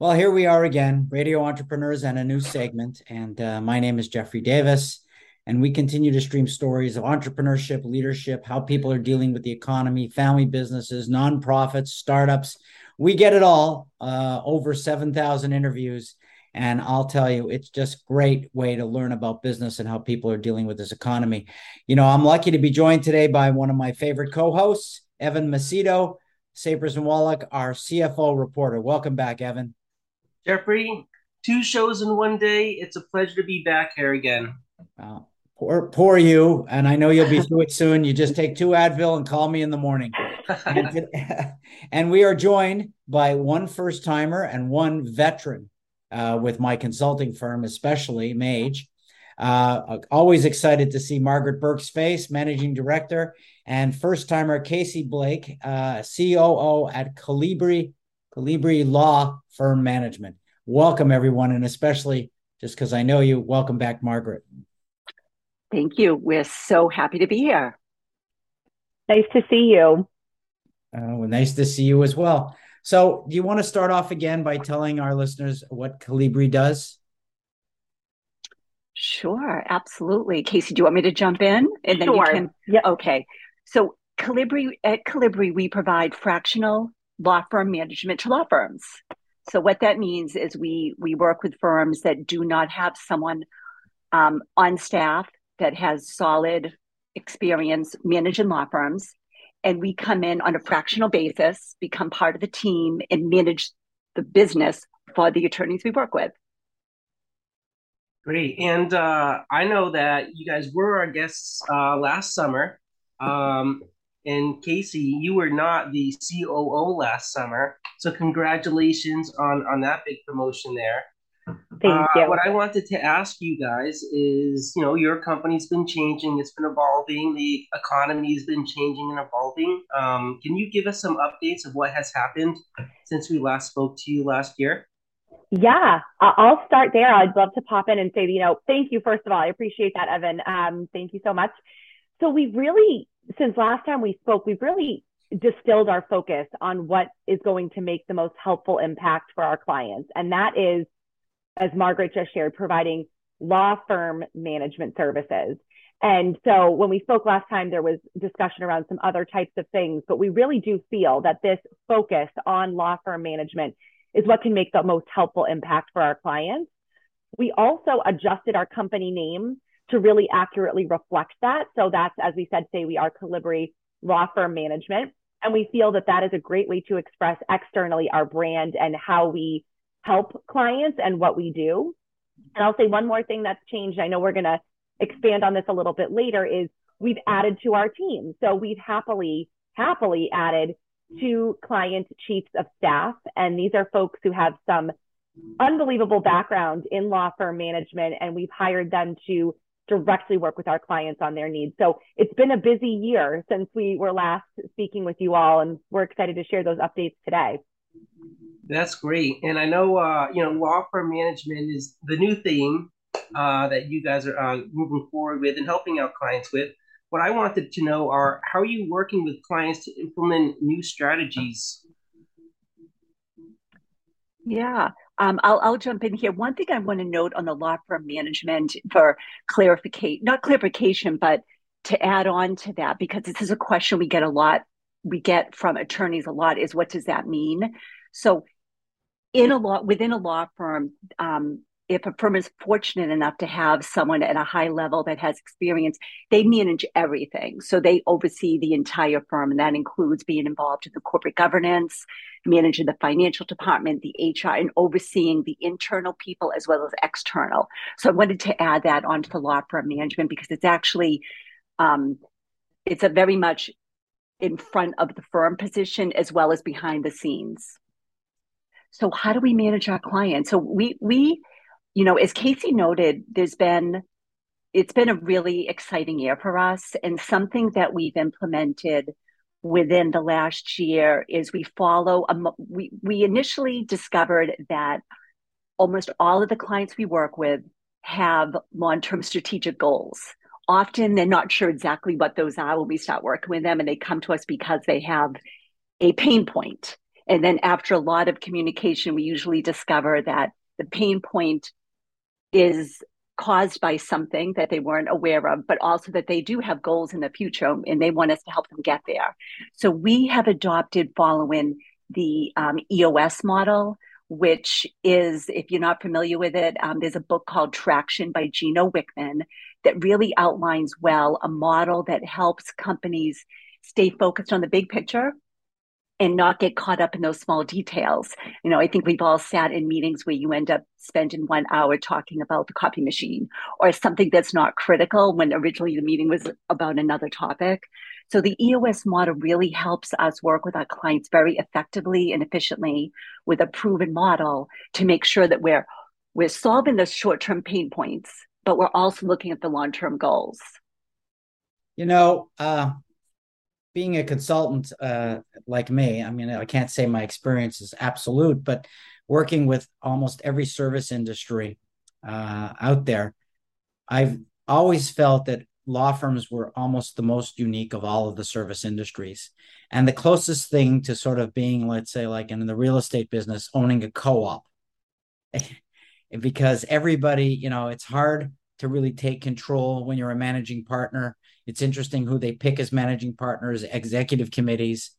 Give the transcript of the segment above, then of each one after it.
Well, here we are again, radio entrepreneurs and a new segment. And uh, my name is Jeffrey Davis. And we continue to stream stories of entrepreneurship, leadership, how people are dealing with the economy, family businesses, nonprofits, startups. We get it all. Uh, over 7,000 interviews. And I'll tell you, it's just great way to learn about business and how people are dealing with this economy. You know, I'm lucky to be joined today by one of my favorite co-hosts, Evan Macedo, Sapers and Wallack, our CFO reporter. Welcome back, Evan. Jeffrey, two shows in one day. It's a pleasure to be back here again. Wow. Poor, poor you. And I know you'll be through it soon. You just take two Advil and call me in the morning. and, and, we are joined by one first timer and one veteran uh, with my consulting firm, especially Mage. Uh, always excited to see Margaret Burke's face, managing director, and first timer Casey Blake, uh, COO at Colibri Colibri Law Firm Management. Welcome, everyone, and especially just because I know you, welcome back, Margaret. Thank you. We're so happy to be here. Nice to see you. Uh, well, nice to see you as well. So, do you want to start off again by telling our listeners what Colibri does? Sure, absolutely. Casey, do you want me to jump in? And then sure. you can. yeah. Okay. So, Colibri at Colibri, we provide fractional law firm management to law firms. So what that means is we we work with firms that do not have someone um, on staff that has solid experience managing law firms, and we come in on a fractional basis, become part of the team, and manage the business for the attorneys we work with. Great, and uh, I know that you guys were our guests uh, last summer. Um, and Casey, you were not the COO last summer, so congratulations on on that big promotion there. Thank uh, you. What I wanted to ask you guys is, you know, your company's been changing, it's been evolving, the economy's been changing and evolving. Um, can you give us some updates of what has happened since we last spoke to you last year? Yeah, I'll start there. I'd love to pop in and say, you know, thank you first of all. I appreciate that, Evan. Um, thank you so much. So we really since last time we spoke, we've really distilled our focus on what is going to make the most helpful impact for our clients. And that is, as Margaret just shared, providing law firm management services. And so when we spoke last time, there was discussion around some other types of things, but we really do feel that this focus on law firm management is what can make the most helpful impact for our clients. We also adjusted our company name to really accurately reflect that. So that's, as we said, say we are Colibri Law Firm Management. And we feel that that is a great way to express externally our brand and how we help clients and what we do. And I'll say one more thing that's changed. I know we're going to expand on this a little bit later is we've added to our team. So we've happily, happily added two client chiefs of staff. And these are folks who have some unbelievable background in law firm management. And we've hired them to directly work with our clients on their needs. So it's been a busy year since we were last speaking with you all, and we're excited to share those updates today. That's great. And I know, uh, you know, law firm management is the new theme uh, that you guys are uh, moving forward with and helping out clients with. What I wanted to know are how are you working with clients to implement new strategies? Yeah, um, I'll, I'll jump in here. One thing I want to note on the law firm management for clarification, not clarification, but to add on to that, because this is a question we get a lot, we get from attorneys a lot is what does that mean? So in a law, within a law firm, um, if a firm is fortunate enough to have someone at a high level that has experience, they manage everything. So they oversee the entire firm, and that includes being involved in the corporate governance, managing the financial department, the HR, and overseeing the internal people as well as external. So I wanted to add that onto the law firm management because it's actually um, it's a very much in front of the firm position as well as behind the scenes. So how do we manage our clients? So we we you know, as Casey noted, there's been it's been a really exciting year for us. And something that we've implemented within the last year is we follow a, we we initially discovered that almost all of the clients we work with have long-term strategic goals. Often they're not sure exactly what those are when we start working with them and they come to us because they have a pain point. And then after a lot of communication, we usually discover that the pain point is caused by something that they weren't aware of, but also that they do have goals in the future and they want us to help them get there. So we have adopted following the um, EOS model, which is, if you're not familiar with it, um, there's a book called Traction by Gino Wickman that really outlines well a model that helps companies stay focused on the big picture and not get caught up in those small details. You know, I think we've all sat in meetings where you end up spending one hour talking about the copy machine or something that's not critical when originally the meeting was about another topic. So the EOS model really helps us work with our clients very effectively and efficiently with a proven model to make sure that we're we're solving the short-term pain points, but we're also looking at the long-term goals. You know, uh, being a consultant uh, like me, I mean, I can't say my experience is absolute, but working with almost every service industry uh, out there, I've always felt that law firms were almost the most unique of all of the service industries. And the closest thing to sort of being, let's say, like in the real estate business, owning a co op. because everybody, you know, it's hard to really take control when you're a managing partner it's interesting who they pick as managing partners, executive committees.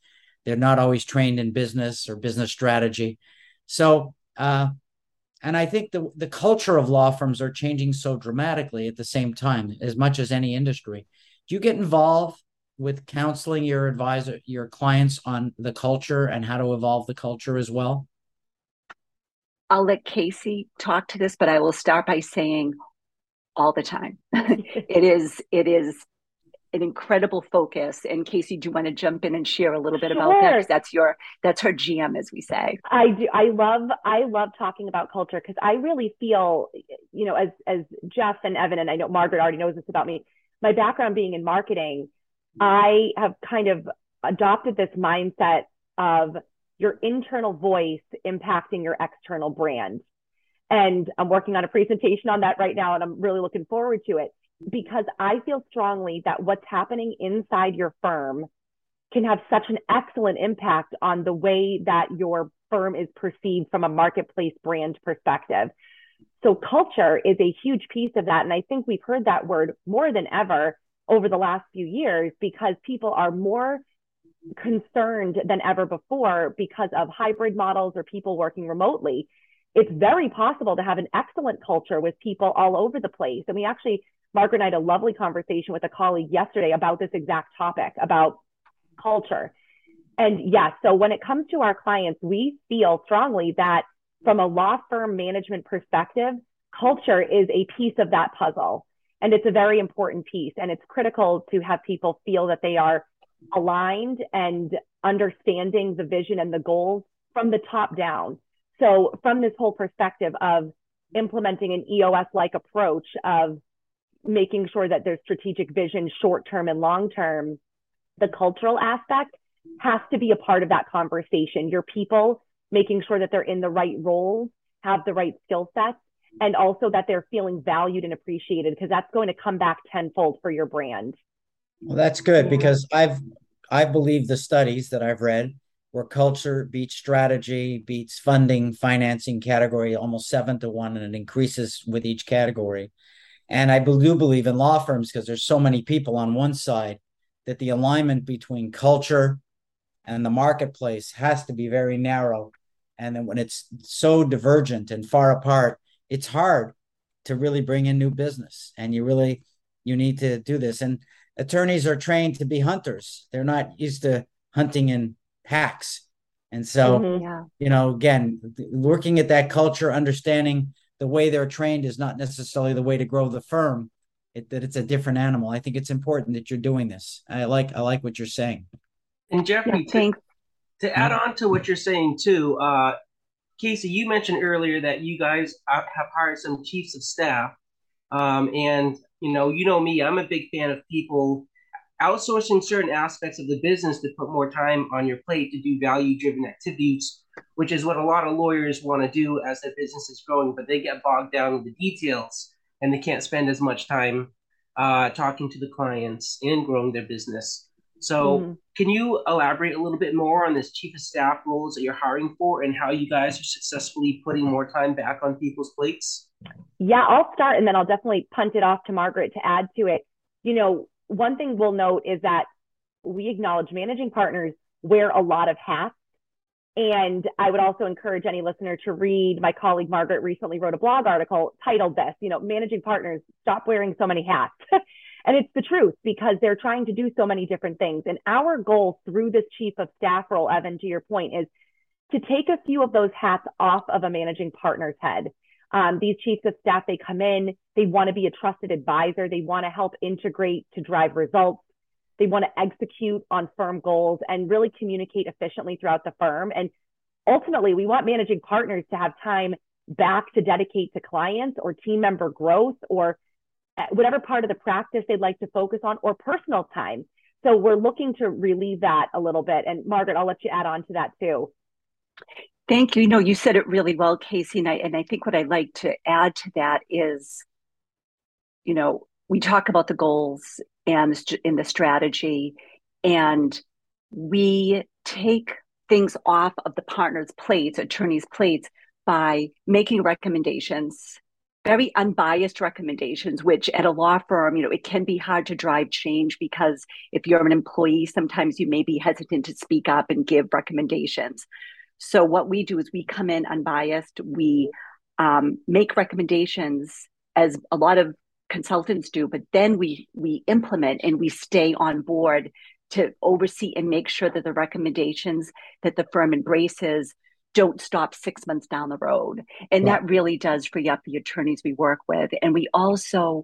They're not always trained in business or business strategy. So, uh, and I think the, the culture of law firms are changing so dramatically at the same time, as much as any industry. Do you get involved with counseling your advisor, your clients on the culture and how to evolve the culture as well? I'll let Casey talk to this, but I will start by saying all the time. it is it is an incredible focus. And Casey, do you want to jump in and share a little bit about that? Because that's your that's her GM, as we say. I do. I love I love talking about culture because I really feel, you know, as as Jeff and Evan and I know Margaret already knows this about me. My background being in marketing, I have kind of adopted this mindset of your internal voice impacting your external brand. And I'm working on a presentation on that right now, and I'm really looking forward to it because I feel strongly that what's happening inside your firm can have such an excellent impact on the way that your firm is perceived from a marketplace brand perspective. So culture is a huge piece of that. And I think we've heard that word more than ever over the last few years because people are more concerned than ever before because of hybrid models or people working remotely. It's very possible to have an excellent culture with people all over the place. And we actually Margaret and I had a lovely conversation with a colleague yesterday about this exact topic about culture. And yes, so when it comes to our clients, we feel strongly that from a law firm management perspective, culture is a piece of that puzzle. And it's a very important piece. And it's critical to have people feel that they are aligned and understanding the vision and the goals from the top down. So, from this whole perspective of implementing an EOS like approach of making sure that there's strategic vision short term and long term, the cultural aspect has to be a part of that conversation. Your people making sure that they're in the right roles, have the right skill sets, and also that they're feeling valued and appreciated because that's going to come back tenfold for your brand. Well, that's good because I've I believe the studies that I've read where culture beats strategy, beats funding, financing category almost seven to one, and it increases with each category. And I do believe in law firms because there's so many people on one side that the alignment between culture and the marketplace has to be very narrow. And then when it's so divergent and far apart, it's hard to really bring in new business. And you really you need to do this. And attorneys are trained to be hunters. They're not used to hunting in packs. And so, mm-hmm, yeah. you know, again, working at that culture, understanding the way they're trained is not necessarily the way to grow the firm. It, that it's a different animal. I think it's important that you're doing this. I like I like what you're saying. And Jeffrey, yeah, to, to, add on to what you're saying too, uh, Casey, you mentioned earlier that you guys have hired some chiefs of staff, um, and you know, you know me, I'm a big fan of people outsourcing certain aspects of the business to put more time on your plate to do value driven activities which is what a lot of lawyers want to do as their business is growing, but they get bogged down in the details and they can't spend as much time uh, talking to the clients and growing their business. So, mm. can you elaborate a little bit more on this chief of staff roles that you're hiring for and how you guys are successfully putting more time back on people's plates? Yeah, I'll start and then I'll definitely punt it off to Margaret to add to it. You know, one thing we'll note is that we acknowledge managing partners wear a lot of hats. And I would also encourage any listener to read. My colleague Margaret recently wrote a blog article titled this, you know, managing partners, stop wearing so many hats. And it's the truth because they're trying to do so many different things. And our goal through this chief of staff role, Evan, to your point, is to take a few of those hats off of a managing partner's head. Um, these chiefs of staff, they come in, they want to be a trusted advisor, they want to help integrate to drive results, they want to execute on firm goals and really communicate efficiently throughout the firm. And ultimately, we want managing partners to have time back to dedicate to clients or team member growth or whatever part of the practice they'd like to focus on or personal time. So we're looking to relieve that a little bit. And Margaret, I'll let you add on to that too. Thank you. You know, you said it really well, Casey. And I, and I think what I'd like to add to that is, you know, we talk about the goals and in the strategy, and we take things off of the partner's plates, attorney's plates, by making recommendations very unbiased recommendations which at a law firm you know it can be hard to drive change because if you're an employee sometimes you may be hesitant to speak up and give recommendations so what we do is we come in unbiased we um, make recommendations as a lot of consultants do but then we we implement and we stay on board to oversee and make sure that the recommendations that the firm embraces don't stop six months down the road. And that really does free up the attorneys we work with. And we also,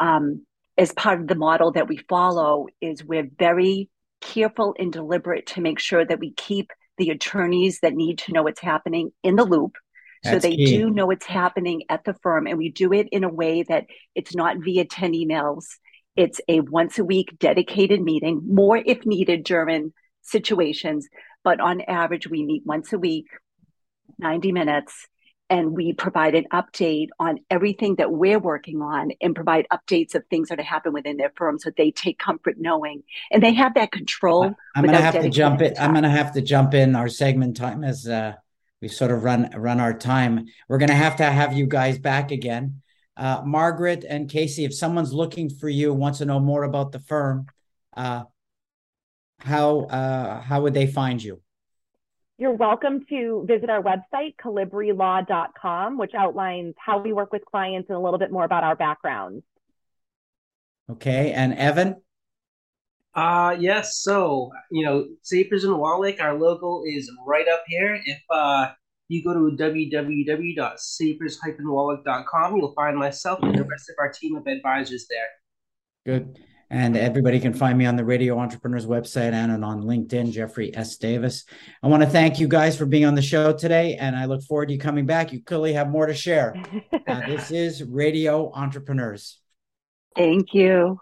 um, as part of the model that we follow, is we're very careful and deliberate to make sure that we keep the attorneys that need to know what's happening in the loop. That's so they key. do know what's happening at the firm. And we do it in a way that it's not via 10 emails. It's a once a week dedicated meeting, more if needed German situations. But on average, we meet once a week 90 minutes and we provide an update on everything that we're working on and provide updates of things that have happened within their firm so they take comfort knowing. And they have that control i'm gonna have to jump in i'm gonna have to jump in our segment time as uh, we sort of run run our time. We're gonna have to have you guys back again. Uh, margaret and casey if someone's looking for you wants to know more about the firm uh, how uh, how would they find you you're welcome to visit our website, colibrilaw.com, which outlines how we work with clients and a little bit more about our backgrounds. Okay. And Evan? Uh, yes. So, you know, Sapers and Wallack, our logo is right up here. If uh, you go to www.sapers-wallack.com, you'll find myself and the rest of our team of advisors there. Good. And everybody can find me on the Radio Entrepreneurs website and on LinkedIn, Jeffrey S. Davis. I want to thank you guys for being on the show today, and I look forward to you coming back. You clearly have more to share. uh, this is Radio Entrepreneurs. Thank you.